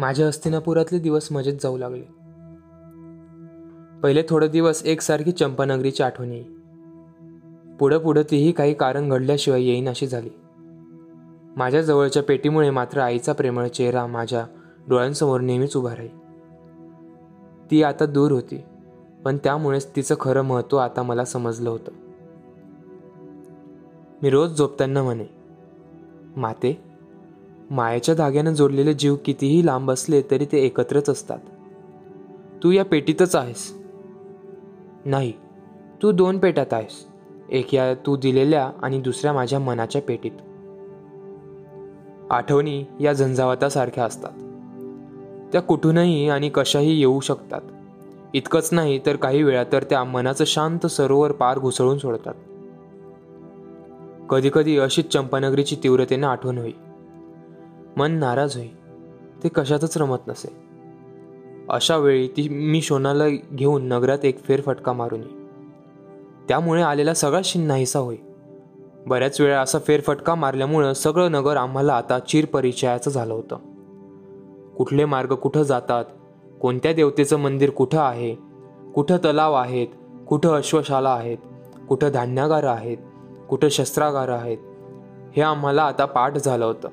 माझ्या हस्तिनापुरातले दिवस मजेत जाऊ लागले. पहिले थोडे दिवस एकसारखी चंपानगरीची आठवण येई. पुढं पुढं तीही काही कारण घडल्याशिवाय येईन अशी झाली. माझ्या जवळच्या पेटीमुळे मात्र आईचा प्रेमळ चेहरा माझ्या डोळ्यांसमोर नेहमीच उभा राही. ती आता दूर होती पण त्यामुळेच तिचं खरं महत्त्व आता मला समजलं होतं. मी रोज झोपताना म्हणे माते मायेच्या धाग्यानं जोडलेले जीव कितीही लांब असले तरी ते एकत्रच असतात. तू या पेटीतच आहेस. नाही तू दोन पेटात आहेस. एक या तू दिलेल्या आणि दुसऱ्या माझ्या मनाच्या पेटीत. आठवणी या झंझावातासारख्या असतात. त्या कुठूनही आणि कशाही येऊ शकतात. इतकंच नाही तर काही वेळा तर त्या मनाचं शांत सरोवर पार घुसळून सोडतात. कधीकधी अशीच चंपानगरीची तीव्रतेने आठवण होई. मन नाराज होई ते कशातच रमत नसे. अशा वेळी ती मी शोनाला घेऊन नगरात एक फेरफटका मारून येई त्यामुळे आलेला सगळा शिन नाहीसा होई बऱ्याच वेळा असा फेरफटका मारल्यामुळं सगळं नगर आम्हाला आता चिरपरिचयाचं झालं होतं. कुठले मार्ग कुठं जातात? कोणत्या देवतेचं मंदिर कुठं आहे? कुठं तलाव आहेत? कुठं अश्वशाला आहेत? कुठं धान्यागारं आहेत? कुठं शस्त्रागारं आहेत? हे आम्हाला आता पाठ झालं होतं.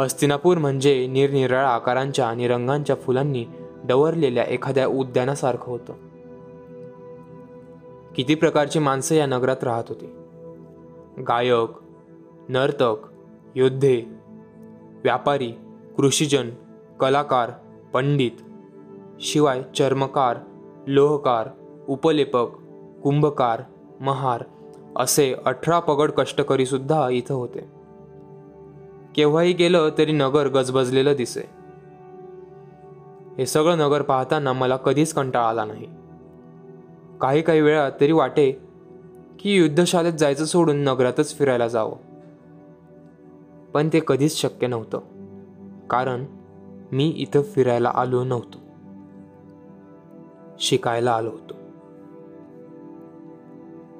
हस्तिनापूर म्हणजे निरनिराळ्या आकारांच्या आणि रंगांच्या फुलांनी डवरलेल्या एखाद्या उद्यानासारखं होतं. किती प्रकारची माणसं या नगरात राहत होती. गायक नर्तक योद्धे व्यापारी कृषीजन कलाकार पंडित शिवाय चर्मकार लोहकार उपलेपक कुंभकार महार असे अठरा पगड कष्टकरीसुद्धा इथं होते. केव्हाही गेलं तरी नगर गजबजलेलं दिसे. हे सगळं नगर पाहताना मला कधीच कंटाळा आला नाही. काही काही वेळा तरी वाटे की युद्धशाळेत जायचं सोडून नगरातच फिरायला जावं. पण ते कधीच शक्य नव्हतं. कारण मी इथं फिरायला आलो नव्हतो. शिकायला आलो होतो.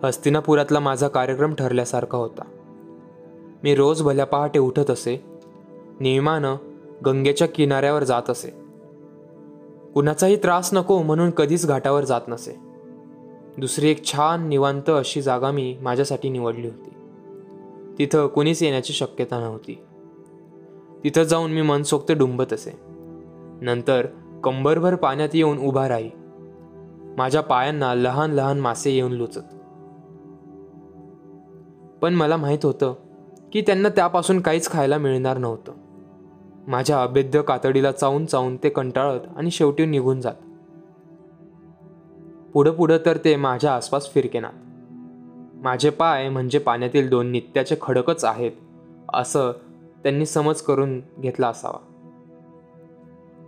हस्तिनापुरातला माझा कार्यक्रम ठरल्यासारखा होता. मी रोज भल्या पहाटे उठत असे नियमानं गंगेच्या किनाऱ्यावर जात असे. कुणाचाही त्रास नको म्हणून कधीच घाटावर जात नसे. दुसरी एक छान निवांत अशी जागा मी माझ्यासाठी निवडली होती. तिथं कुणीच येण्याची शक्यता नव्हती. तिथं जाऊन मी मनसोक्त डुंबत असे. नंतर कंबरभर पाण्यात येऊन उभा राही. माझ्या पायांना लहान लहान मासे येऊन लुचत. पण मला माहीत होतं की त्यांना त्यापासून काहीच खायला मिळणार नव्हतं. माझ्या अभेद्य कातडीला चावून चावून ते कंटाळत आणि शेवटी निघून जात. पुढं पुढं तर ते माझ्या आसपास फिरकेनात. माझे पाय म्हणजे पाण्यातील दोन नित्याचे खडकच आहेत असं त्यांनी समज करून घेतला असावा.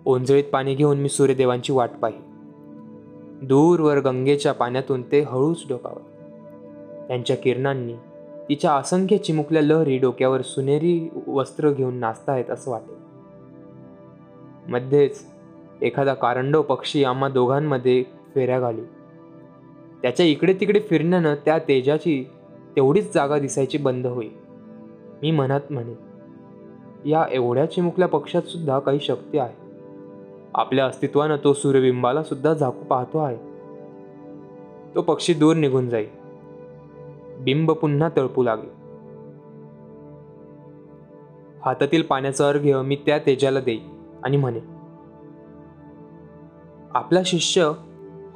ओंजळीत पाणी घेऊन मी सूर्यदेवांची वाट पाहिली. दूरवर गंगेच्या पाण्यातून ते हळूच डोकावत. त्यांच्या किरणांनी तिच्या असंख्य चिमुकल्या लहरी डोक्यावर सुनेरी वस्त्र घेऊन नाचतायत असं वाटे. मध्येच एखादा कारंडव पक्षी आम्हा दोघांमध्ये फेऱ्या घाली. त्याच्या इकडे तिकडे फिरण्यानं त्या तेजाची तेवढीच जागा दिसायची बंद होई. मी म्हणत म्हणे या एवढ्या चिमुकल्या पक्षात सुद्धा काही शक्ती आहे. आपल्या अस्तित्वानं तो सूर्यबिंबाला सुद्धा झाकू पाहतो आहे. तो पक्षी दूर निघून जाईल बिंब पुन्हा तळपू लागले. हातातील पाण्याचा अर्घ्य मी त्या तेजाला देई आणि म्हणे आपला शिष्य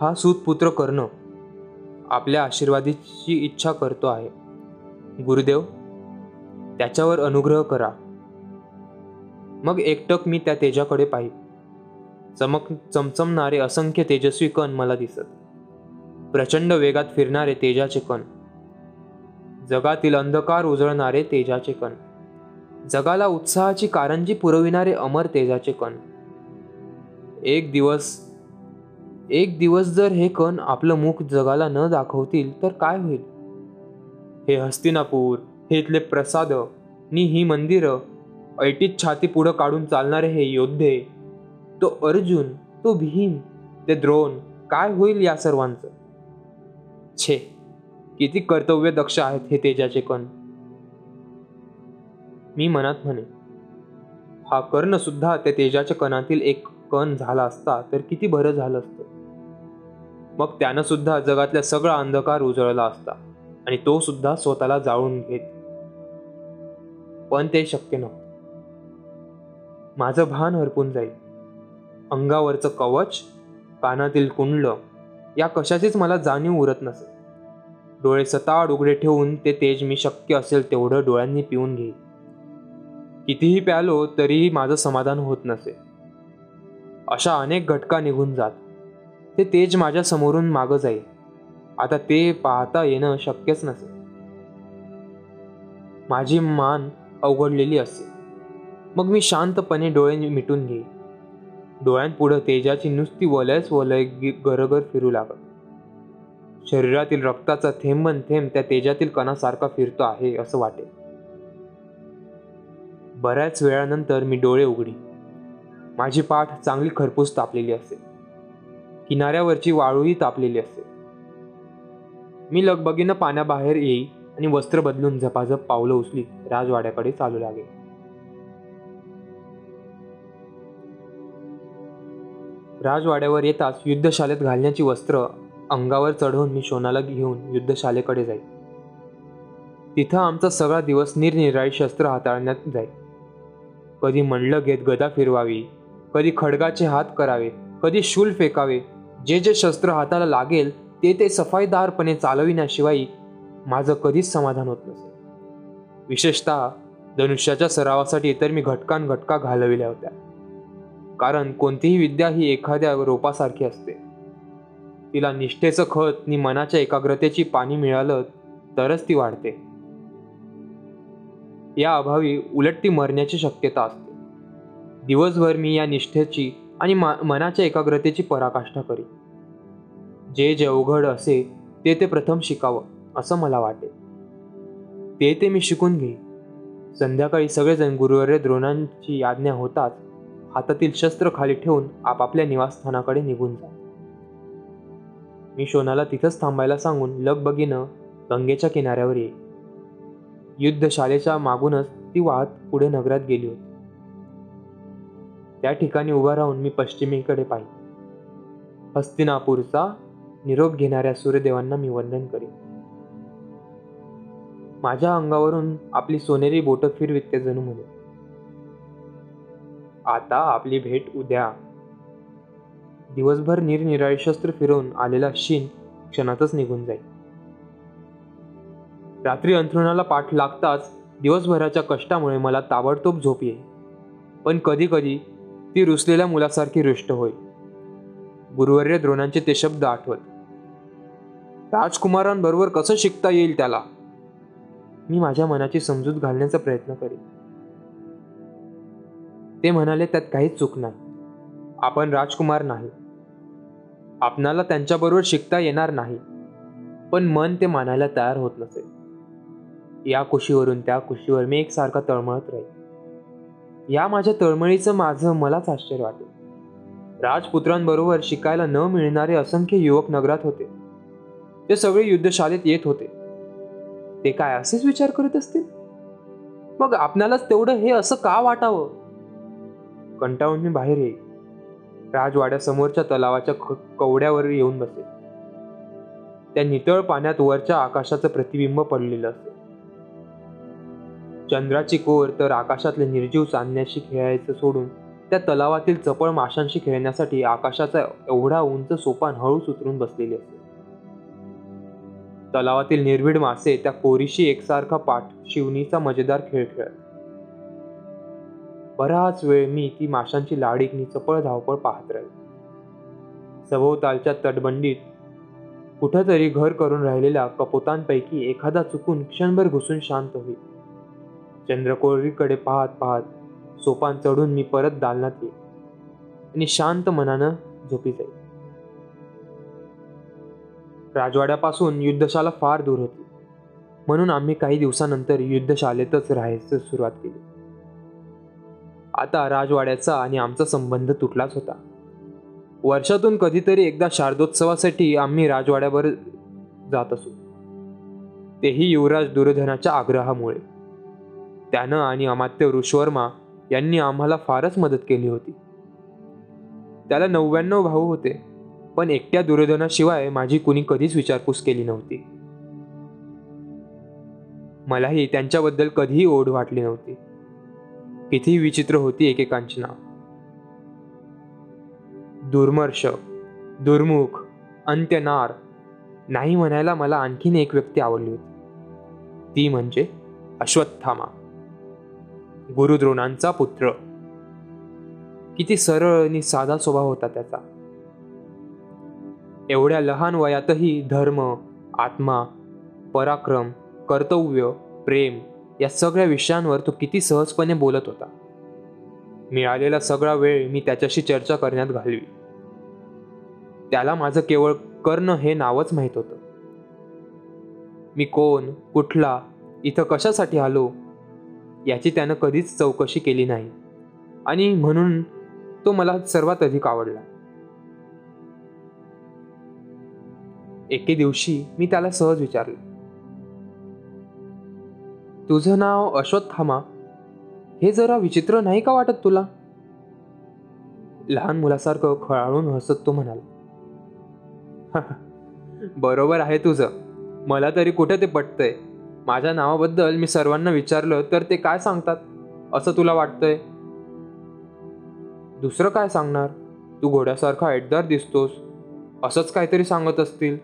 हा सुतपुत्र करणं आपल्या आशीर्वादीची इच्छा करतो आहे. गुरुदेव त्याच्यावर अनुग्रह करा. मग एकटक मी त्या तेजाकडे पाहि चमक चमचमणारे असंख्य तेजस्वी कण मला दिसत. प्रचंड वेगात फिरणारे तेजाचे कण जगातील अंधकार उजळणारे तेजाचे कण. जगाला उत्साहाची कारंजी पुरविणारे अमर तेजाचे कण. एक दिवस एक दिवस जर हे कण आपलं मुख जगाला न दाखवतील तर काय होईल? हे हस्तिनापूर हे इथले प्रसाद नि ही मंदिरं ऐटीत छाती पुढं काढून चालणारे हे योद्धे तो अर्जुन तो भीम ते द्रोण काय होईल या सर्वांचं? छे. किती कर्तव्य दक्ष आहेत हे तेजाचे कण. मी मनात म्हणे हा कर्ण सुद्धा त्या तेजाच्या कणातील एक कण झाला असता तर किती बरं झालं असतं. मग त्यानं सुद्धा जगातल्या सगळा अंधकार उजळला असता आणि तो सुद्धा स्वतःला जाळून घेत. पण ते शक्य नव्हतं. माझं भान हरपून जाईल. अंगावरचं कवच कानातील कुंडलं या कशाचीच मला जाणीव उरत नसे. डोळे सताड उघडे ठेवून ते तेज मी शक्य असेल तेवढं डोळ्यांनी पिऊन घेई कितीही प्यालो तरीही माझं समाधान होत नसे. अशा अनेक घटका निघून जात. ते तेज माझ्या समोरून मागं जाईल. आता ते पाहता येणं शक्यच नसे. माझी मान अवघडलेली असे. मग मी शांतपणे डोळे मिटून घेई डोळ्यांपुढं तेजाची नुसती वलयच वलय गरगर फिरू लागत. शरीरातील रक्ताचा थेंबन थेंब त्या तेजातील कणासारखा फिरतो आहे असं वाटेल. बऱ्याच वेळानंतर मी डोळे उघडी. माझी पाठ चांगली खरपूस तापलेली असे किनाऱ्यावरची वाळूही तापलेली असे मी लगबगीनं पाण्याबाहेर येई आणि वस्त्र बदलून झपाझप पावलं उचलीत राजवाड्याकडे चालू लागे राजवाड्यावर येताच युद्धशालेत घालण्याची वस्त्र अंगावर चढवून मी शोनाला घेऊन युद्धशालेकडे जाईल तिथं आमचा सगळा दिवस निरनिराळी शस्त्र हाताळण्यात जाईल कधी मंडलं घेत गदा फिरवावी कधी खडगाचे हात करावे कधी शूल फेकावे जे जे शस्त्र हाताला लागेल ते ते सफाईदारपणे चालविण्याशिवाय माझं कधीच समाधान होत नसे. विशेषतः धनुष्याच्या सरावासाठी तर मी घटकान घटका घालविल्या होत्या. कारण कोणतीही विद्या ही एखाद्या रोपासारखी असते. तिला निष्ठेचं खत आणि मनाच्या एकाग्रतेची पाणी मिळालं तरच ती वाढते. या अभावी उलट ती मरण्याची शक्यता असते. दिवसभर मी या निष्ठेची आणि मनाच्या एकाग्रतेची पराकाष्ठा करी जे जे अवघड असे ते ते प्रथम शिकावं असं मला वाटे. ते ते मी शिकून घेई संध्याकाळी सगळेजण गुरुवर्य द्रोणांची आज्ञा होताच हातातील शस्त्र खाली ठेवून आपापल्या निवासस्थानाकडे निघून जा मी शोनाला तिथंच थांबायला सांगून लगबगीनं गंगेच्या किनाऱ्यावर येई. युद्धशालेच्या मागूनच ती वाहत पुढे नगरात गेली होती. त्या ठिकाणी उभा राहून मी पश्चिमेकडे पाहिजे हस्तिनापूरचा निरोप घेणाऱ्या सूर्यदेवांना मी वंदन करेन. माझ्या अंगावरून आपली सोनेरी बोट फिरवित ते जणू म्हणे आता आपली भेट उद्या दिवसभर निरनिराळी शस्त्र फिरवून आलेला शिन क्षणातच निघून जाईल. रात्री अंथरुणाला पाठ लागताच दिवसभराच्या कष्टामुळे मला ताबडतोब झोप येईल. पण कधी कधी ती रुसलेल्या मुलासारखी रुष्ट होईल. गुरुवर्य द्रोणांचे ते शब्द आठवत. राजकुमारांबरोबर कसं शिकता येईल त्याला? मी माझ्या मनाची समजूत घालण्याचा प्रयत्न करेन. ते म्हणाले त्यात काहीच चूक नाही. आपण राजकुमार नाही. आपणाला त्यांच्याबरोबर शिकता येणार नाही. पण मन ते मानायला तयार होत नसेल या कुशीवरून त्या कुशीवर मी एकसारखा तळमळत राहील या माझ्या तळमळीचं माझं मलाच आश्चर्य वाटेल. राजपुत्रांबरोबर शिकायला न मिळणारे असंख्य युवक नगरात होते. ते सगळे युद्धशाळेत येत होते. ते काय असेच विचार करत असतील? मग आपणालाच तेवढं हे असं का वाटावं? कंटाळून मी बाहेर येईल राजवाड्यासमोरच्या तलावाच्या कवड्यावर येऊन बसे. त्या नितळ पाण्यात वरच्या आकाशाचं प्रतिबिंब पडलेलं असे. चंद्राची कोर तर आकाशातले निर्जीव चांदण्याशी खेळायचं सोडून त्या तलावातील चपळ माशांशी खेळण्यासाठी आकाशाचा एवढा उंच सोपान हळूच उतरून बसलेली असे. तलावातील निर्भीड मासे त्या कोरीशी एकसारखा पाठ शिवणीचा मजेदार खेळ खेळत. बराच वेळ मी ती माशांची लाडीकनी चपळ धावपळ पाहत राहील. सभोवतालच्या तटबंडीत कुठंतरी घर करून राहिलेल्या कपोतांपैकी एखादा चुकून क्षणभर घुसून शांत होईल. चंद्रकोरीकडे पाहत पाहत सोपान चढून मी परत दालनात येईल आणि शांत मनानं झोपी जाईल. राजवाड्यापासून युद्धशाला फार दूर होती. म्हणून आम्ही काही दिवसानंतर युद्धशालेतच राहायचं सुरुवात केली. आता राजवाड्याचा आणि आमचा संबंध तुटलाच होता. वर्षातून कधीतरी एकदा शारदोत्सवासाठी आम्ही राजवाड्यावर जात असू. तेही युवराज दुर्योधनाच्या आग्रहामुळे. त्यानं आणि अमात्य ऋषवर्मा यांनी आम्हाला फारच मदत केली होती. त्याला नव्याण्णव भाऊ होते पण एकट्या दुर्योधनाशिवाय माझी कुणी कधीच विचारपूस केली नव्हती. मलाही त्यांच्याबद्दल कधीही ओढ वाटली नव्हती. किती विचित्र होती एकेकांची नाव. दुर्मर्ष दुर्मुख अंत्यनार नाही म्हणायला मला आणखीन एक व्यक्ती आवडली होती. ती म्हणजे अश्वत्थामा गुरुद्रोणांचा पुत्र. किती सरळ आणि साधा स्वभाव होता त्याचा. एवढ्या लहान वयातही धर्म आत्मा पराक्रम कर्तव्य प्रेम या सगळ्या विषयांवर तो किती सहजपणे बोलत होता. मिळालेला सगळा वेळ मी त्याच्याशी चर्चा करण्यात घालवी. त्याला माझं केवळ कर्ण हे नावच माहीत होतं. मी कोण कुठला इथं कशासाठी आलो याची त्यानं कधीच चौकशी केली नाही. आणि म्हणून तो मला सर्वात अधिक आवडला. एके दिवशी मी त्याला सहज विचारलं. तुझं नाव अश्वत्थामा हे जरा विचित्र नाही का वाटत तुला? लहान मुलासारखं खळाळून हसत तो म्हणाला. बरोबर आहे तुझं. मला तरी कुठे ते पटतंय? माझ्या नावाबद्दल मी सर्वांना विचारलं तर ते काय सांगतात? असं तुला वाटतंय? दुसरं काय सांगणार? तू घोड्यासारखा ऐटदार दिसतोस. असंच काहीतरी सांगत असतील.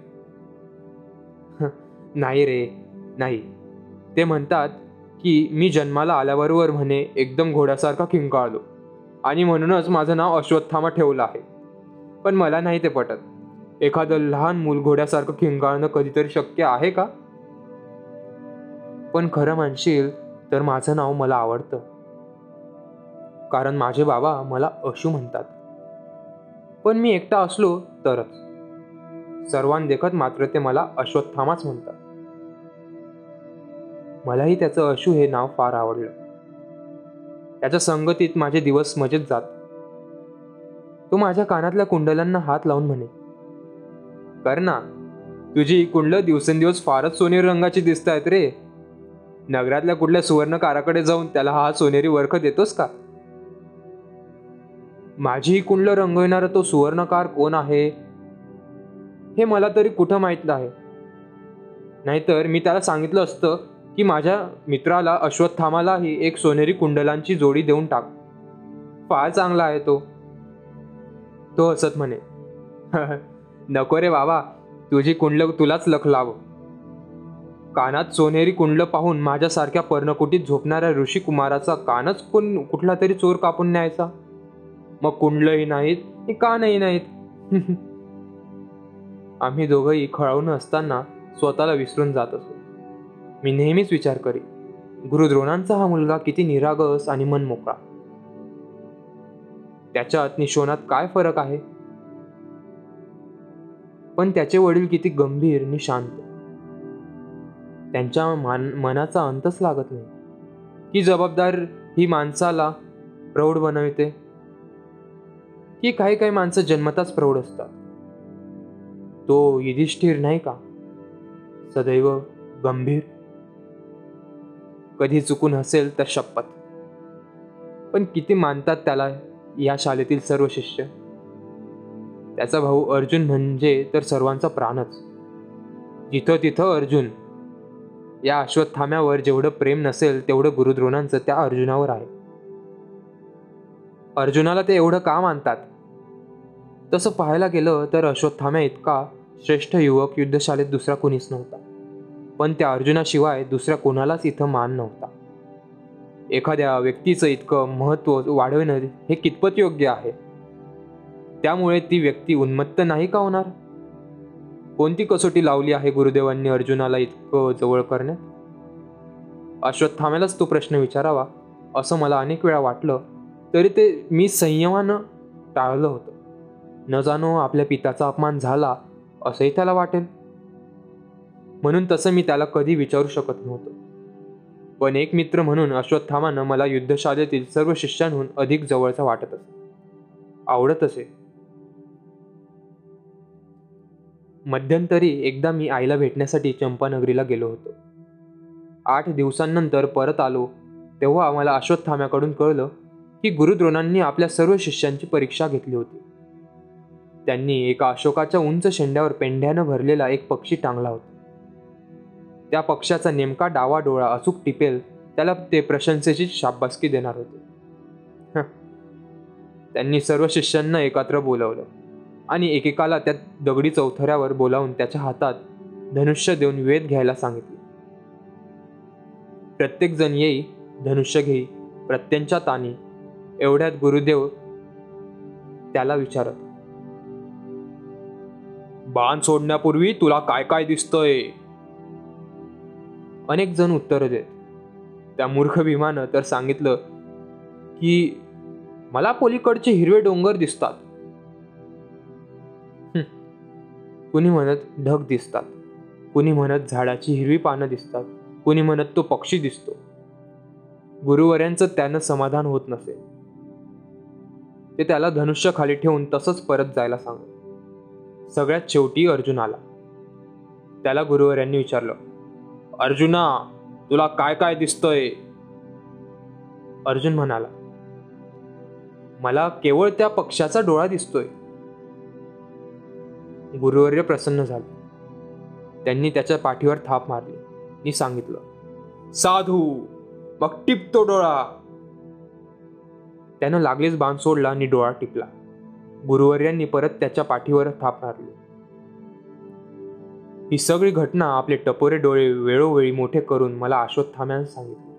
नाही रे. नाही. ते म्हणतात की मी जन्माला आल्याबरोबर म्हणे एकदम घोड्यासारखा किंकाळलो आणि म्हणूनच माझं नाव अश्वत्थामा ठेवलं आहे. पण मला नाही ते पटत. एखादं लहान मूल घोड्यासारखं किंकाळणं कधीतरी शक्य आहे का? पण खरं म्हणशील तर माझं नाव मला आवडतं. कारण माझे बाबा मला अशू म्हणतात. पण मी एकटा असलो तरच. सर्वांदेखत मात्र ते मला अश्वत्थामाच म्हणतात. मलाही त्याचं अशू हे नाव फार आवडलं. त्याच्या संगतीत माझे दिवस मजेत जात. तो माझ्या कानातल्या कुंडलांना हात लावून म्हणे कर ना तुझी कुंडलं दिवसेंदिवस फारच सोनेरी रंगाची दिसत आहेत रे. नगरातल्या कुठल्या सुवर्णकाराकडे जाऊन त्याला हा सोनेरी वर्ख देतोस का? माझी ही कुंडलं रंगविणारा तो सुवर्णकार कोण आहे? हे मला तरी कुठं माहीत आहे नाहीतर मी त्याला सांगितलं असतं की माझ्या मित्राला अश्वत्थामालाही एक सोनेरी कुंडलांची जोडी देऊन टाक. फार चांगला आहे तो. तो हसत म्हणे नको रे बाबा तुझी कुंडल तुलाच लख लाव. कानात सोनेरी कुंडल पाहून माझ्यासारख्या पर्णकुटीत झोपणाऱ्या ऋषी कुमाराचा कानच कोण कुठला तरी चोर कापून न्यायचा. मग कुंडलंही नाहीत कानही नाहीत. आम्ही दोघंही खळावून असताना स्वतःला विसरून जात असो. मी नेहमीच विचार करी गुरुद्रोणांचा हा मुलगा किती निरागस आणि मनमोकळा. त्याच्यात निशोनात काय फरक आहे? पण त्याचे वडील किती गंभीर आणि शांत. त्यांच्या मान मनाचा अंतच लागत नाही. की जबाबदार ही माणसाला प्रौढ बनविते? की काही काही माणसं जन्मताच प्रौढ असतात? तो युधिष्ठिर नाही का? सदैव गंभीर. कधी चुकून हसेल तर शपथ. पण किती मानतात त्याला या शाळेतील सर्व शिष्य? त्याचा भाऊ अर्जुन म्हणजे तर सर्वांचा प्राणच. जिथं तिथं अर्जुन. या अश्वत्थाम्यावर जेवढं प्रेम नसेल तेवढं गुरुद्रोणांचं त्या अर्जुनावर आहे. अर्जुनाला ते एवढं का मानतात? तसं पाहायला गेलं तर अश्वत्थाम्या इतका श्रेष्ठ युवक युद्धशाळेत दुसरा कोणीच नव्हता. पण त्या अर्जुनाशिवाय दुसऱ्या कोणालाच इथं मान नव्हता. एखाद्या व्यक्तीचं इतकं महत्त्व वाढवणं हे कितपत योग्य आहे? त्यामुळे ती व्यक्ती उन्मत्त नाही का होणार? कोणती कसोटी लावली आहे गुरुदेवांनी अर्जुनाला इतकं जवळ करण्यात? अश्वत्थाम्यालाच तो प्रश्न विचारावा असं मला अनेक वेळा वाटलं तरी ते मी संयमानं टाळलं होतं. न जाणो आपल्या पित्याचा अपमान झाला असंही त्याला वाटेल. म्हणून तसं मी त्याला कधी विचारू शकत नव्हतं. पण एक मित्र म्हणून अश्वत्थामानं मला युद्धशालेतील सर्व शिष्यांहून अधिक जवळचा वाटत असे. आवडत असे. मध्यंतरी एकदा मी आईला भेटण्यासाठी चंपानगरीला गेलो होतो. आठ दिवसांनंतर परत आलो तेव्हा आम्हाला अश्वत्थाम्याकडून कळलं की गुरुद्रोणांनी आपल्या सर्व शिष्यांची परीक्षा घेतली होती. त्यांनी एका अशोकाच्या उंच शेंड्यावर पेंढ्यानं भरलेला एक पक्षी टांगला होता. त्या पक्षाचा नेमका डावा डोळा अचूक टिपेल त्याला ते प्रशंसेची शाबासकी देणार होते. त्यांनी सर्व शिष्यांना एकत्र बोलवलं आणि एकेकाला त्या दगडी चौथऱ्यावर बोलावून त्याच्या हातात धनुष्य देऊन वेध घ्यायला सांगितले. प्रत्येकजण येई धनुष्य घेई प्रत्यंच्या तानी एवढ्यात गुरुदेव त्याला विचारत. बाण सोडण्यापूर्वी तुला काय काय दिसतंय? अनेक जण उत्तर देत त्या मूर्ख भीमानं तर सांगितलं की मला पलीकडचे हिरवे डोंगर दिसतात. कुणी म्हणत ढग दिसतात. कुणी म्हणत झाडाची हिरवी पानं दिसतात. कुणी म्हणत तो पक्षी दिसतो. गुरुवर्यांचं त्यानं समाधान होत नसेल ते त्याला धनुष्य खाली ठेवून तसंच परत जायला सांग सगळ्यात शेवटी अर्जुन आला. त्याला गुरुवर्यांनी विचारलं अर्जुना तुला काय काय दिसतंय? अर्जुन म्हणाला मला केवळ त्या पक्षाचा डोळा दिसतोय. गुरुवर्य प्रसन्न झाले. त्यांनी त्याच्या पाठीवर थाप मारली. मी सांगितलं साधू मग टिपतो डोळा. त्यानं लागलीच बाण सोडला आणि डोळा टिपला. गुरुवर्यांनी परत त्याच्या पाठीवर थाप मारली. ही सगळी घटना आपले टपोरे डोळे वेळोवेळी मोठे करून मला अश्वत्थाम्यानं सांगितले.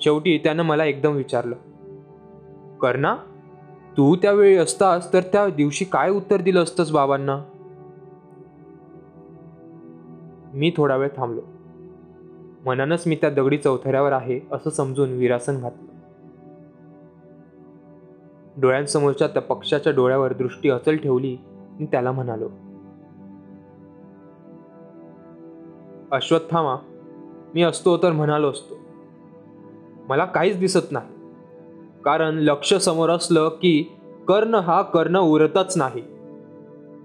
शेवटी त्यानं मला एकदम विचारलं कर्णा तू त्यावेळी असतास तर त्या दिवशी काय उत्तर दिलं असतंस बाबांना? मी थोडा वेळ थांबलो. मनानच मी त्या दगडी चौथऱ्यावर आहे असं समजून विरासन घातलं. डोळ्यांसमोरच्या त्या पक्षाच्या डोळ्यावर दृष्टी अचल ठेवली मी त्याला म्हणालो अश्वत्थामा मी असतो तर म्हणालो असतो. मला काहीच दिसत नाही. कारण लक्ष समोर असलं की कर्ण हा कर्ण उरतच नाही.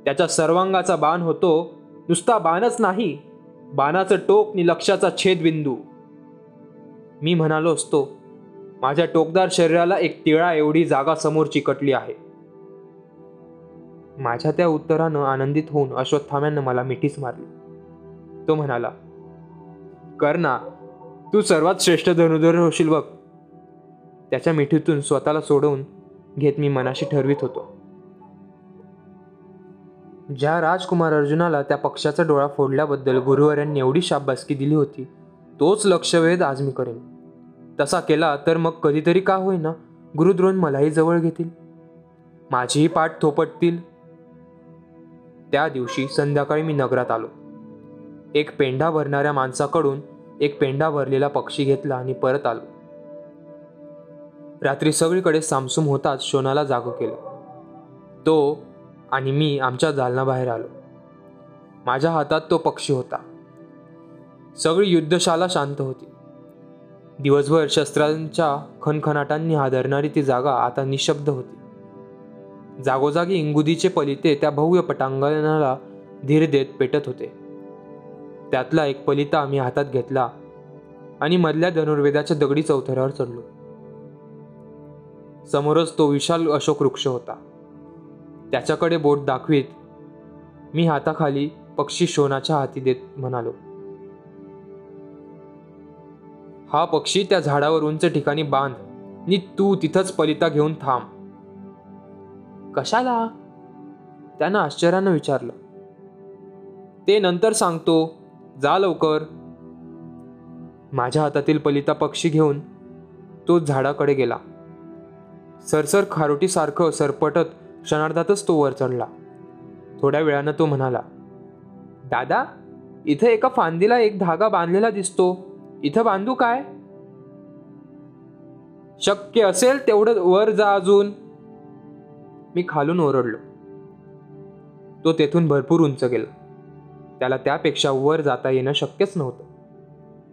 त्याच्या सर्वांगाचा बाण होतो नुसता बाणच नाही बाणाचं टोक नि लक्षाचा छेदबिंदू. मी म्हणालो असतो माझ्या टोकदार शरीराला एक तिळा एवढी जागा समोर चिकटली आहे. माझ्या त्या उत्तरानं आनंदित होऊन अश्वत्थाम्यानं मला मिठीच मारली. तो म्हणाला कर्णा तू सर्वात श्रेष्ठ धनुधर होशील बघ. त्याच्या मिठीतून स्वतःला सोडवून घेत मी मनाशी ठरवित होतो. ज्या राजकुमार अर्जुनाला त्या पक्षाचा डोळा फोडल्याबद्दल गुरुवाऱ्यांनी एवढी शाबासकी दिली होती तोच लक्षवेध आज मी करेन. तसा केला तर मग कधीतरी का होईना गुरुद्रोण मलाही जवळ घेतील. माझीही पाठ थोपटतील. त्या दिवशी संध्याकाळी मी नगरात आलो. एक पेंढा भरणाऱ्या माणसाकडून एक पेंढा भरलेला पक्षी घेतला आणि परत आलो. रात्री सगळीकडे सामसूम होताच शोनाला जागो केलं. तो आणि मी आमच्या दालनाबाहेर आलो. माझ्या हातात तो पक्षी होता. सगळी युद्धशाला शांत होती. दिवसभर शस्त्रांच्या खणखणाटांनी हादरणारी ती जागा आता निशब्द होती. जागोजागी इंगुदीचे पलिते त्या भव्य पटांगणाला धीर देत पेटत होते. त्यातला एक पलिता मी हातात घेतला आणि मधल्या धनुर्वेदाच्या दगडी चौथऱ्यावर चढलो. समोरच तो विशाल अशोक वृक्ष होता. त्याच्याकडे बोट दाखवीत मी हाताखाली पक्षी शोनाच्या हाती देत म्हणालो. हा पक्षी त्या झाडावर उंच ठिकाणी बांध नि तू तिथंच पलिता घेऊन थांब. कशाला? त्यानं आश्चर्यानं विचारलं. ते नंतर सांगतो जा लवकर. माझ्या हातातील पलिता पक्षी घेऊन तो झाडाकडे गेला. सरसर खारोटीसारखं सरपटत क्षणार्धातच तो वर चढला. थोड्या वेळानं तो म्हणाला दादा इथं एका फांदीला एक धागा बांधलेला दिसतो. इथं बांधू काय? शक्य असेल तेवढं वर जा अजून. मी खालून ओरडलो. तो तेथून भरपूर उंच गेला. त्याला त्यापेक्षा वर जाता येणं शक्यच नव्हतं.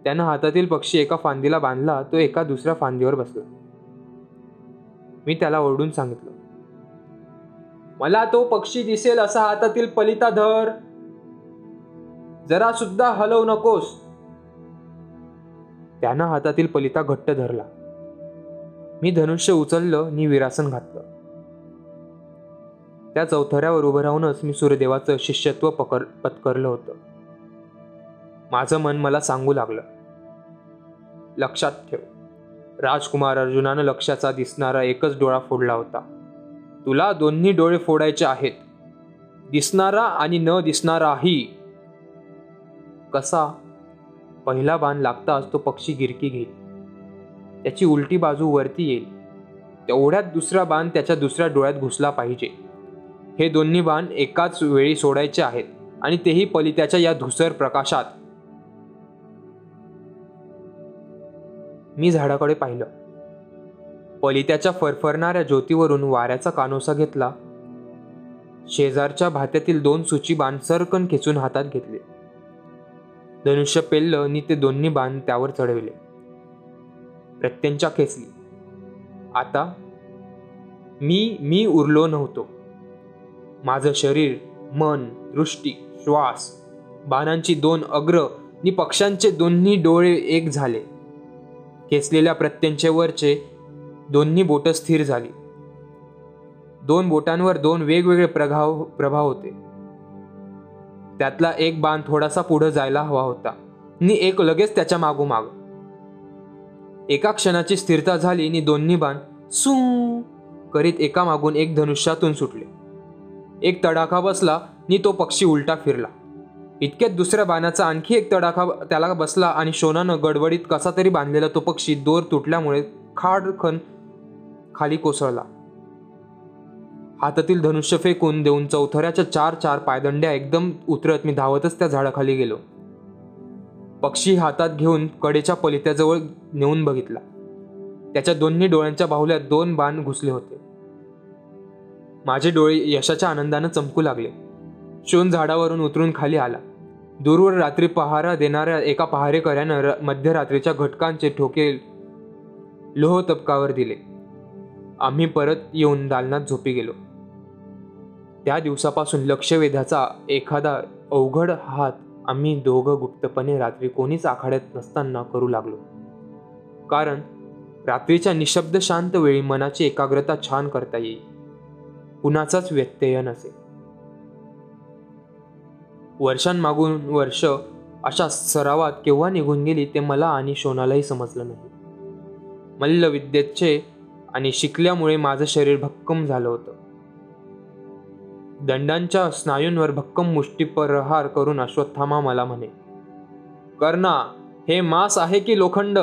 त्यानं हातातील पक्षी एका फांदीला बांधला तो एका दुसऱ्या फांदीवर बसला. मी त्याला ओरडून सांगितलं मला तो पक्षी दिसेल असा हातातील पलिता धर. जरा सुद्धा हलवू नकोस. त्यानं हातातील पलिता घट्ट धरला. मी धनुष्य उचललं आणि विरासन घातलं. त्या चौथऱ्यावर उभं राहूनच मी सूर्यदेवाचं शिष्यत्व पकर पत्करलं होतं. माझं मन मला सांगू लागलं. लक्षात ठेव. राजकुमार अर्जुनानं लक्षाचा दिसणारा एकच डोळा फोडला होता. तुला दोन्ही डोळे फोडायचे आहेत. दिसणारा आणि न दिसणाराही. कसा? पहिला बाण लागताच तो पक्षी गिरकी घेईल. त्याची उलटी बाजू वरती येईल. तेवढ्यात दुसरा बाण त्याच्या दुसऱ्या डोळ्यात घुसला पाहिजे. हे दोन्ही बाण एकाच वेळी सोडायचे आहेत आणि तेही पलित्याच्या या धुसर प्रकाशात. मी झाडाकडे पाहिलं. पलित्याच्या फरफरणाऱ्या ज्योतीवरून वाऱ्याचा कानोसा घेतला. शेजारच्या भात्यातील दोन सुची बाण सरकन खेचून हातात घेतले. धनुष्य पेललं आणि ते दोन्ही बाण त्यावर चढविले. प्रत्यंच्या खेचली. आता मी मी उरलो नव्हतो. माझं शरीर मन दृष्टी श्वास बाणांची दोन अग्र नि पक्ष्यांचे दोन्ही डोळे एक झाले. खेचलेल्या प्रत्यंचे वरचे दोन्ही बोटं स्थिर झाली. दोन बोटांवर दोन वेगवेगळे प्रभाव प्रभाव होते. त्यातला एक बाण थोडासा पुढे जायला हवा होता नि एक लगेच त्याच्या मागोमाग एका क्षणाची स्थिरता झाली आणि दोन्ही बाण सू करीत एका मागून एक धनुष्यातून सुटले. एक तडाखा बसला नि तो पक्षी उलटा फिरला. इतक्यात दुसऱ्या बाणाचा आणखी एक तडाखा त्याला बसला आणि शोनानं गडबडीत कसा तरी बांधलेला तो पक्षी दोर तुटल्यामुळे खाडखन खाली कोसळला. हातातील धनुष्य फेकून देऊन चौथऱ्याच्या चार चार पायदंड्या एकदम उतरत मी धावतच त्या झाडाखाली गेलो. पक्षी हातात घेऊन कडेच्या पलित्याजवळ नेऊन बघितला. त्याच्या दोन्ही डोळ्यांच्या बाहुल्यात दोन बाण घुसले होते. माझे डोळे यशाच्या आनंदानं चमकू लागले. शोन झाडावरून उतरून खाली आला. दूरवर रात्री पहारा देणाऱ्या एका पहारेकऱ्यानं र मध्यरात्रीच्या घटकांचे ठोके लोह तबकावर दिले. आम्ही परत येऊन दालनात झोपी गेलो. त्या दिवसापासून लक्षवेधाचा एखादा अवघड हात आम्ही दोघं गुप्तपणे रात्री कोणीच आखाड्यात नसताना करू लागलो. कारण रात्रीच्या निशब्द शांत वेळी मनाची एकाग्रता छान करता येईल. कुणाचाच व्यत्यय नसे. वर्षांमागून वर्ष अशा सरावात केव्हा निघून गेली ते मला आणि शोनालाही समजलं नाही. मल्लविद्येचे आणि शिकल्यामुळे माझं शरीर भक्कम झालं होतं. दंडांच्या स्नायूंवर भक्कम मुष्टीप्रहार करून अश्वत्थामा मला म्हणे कर्णा हे मांस आहे की लोखंड?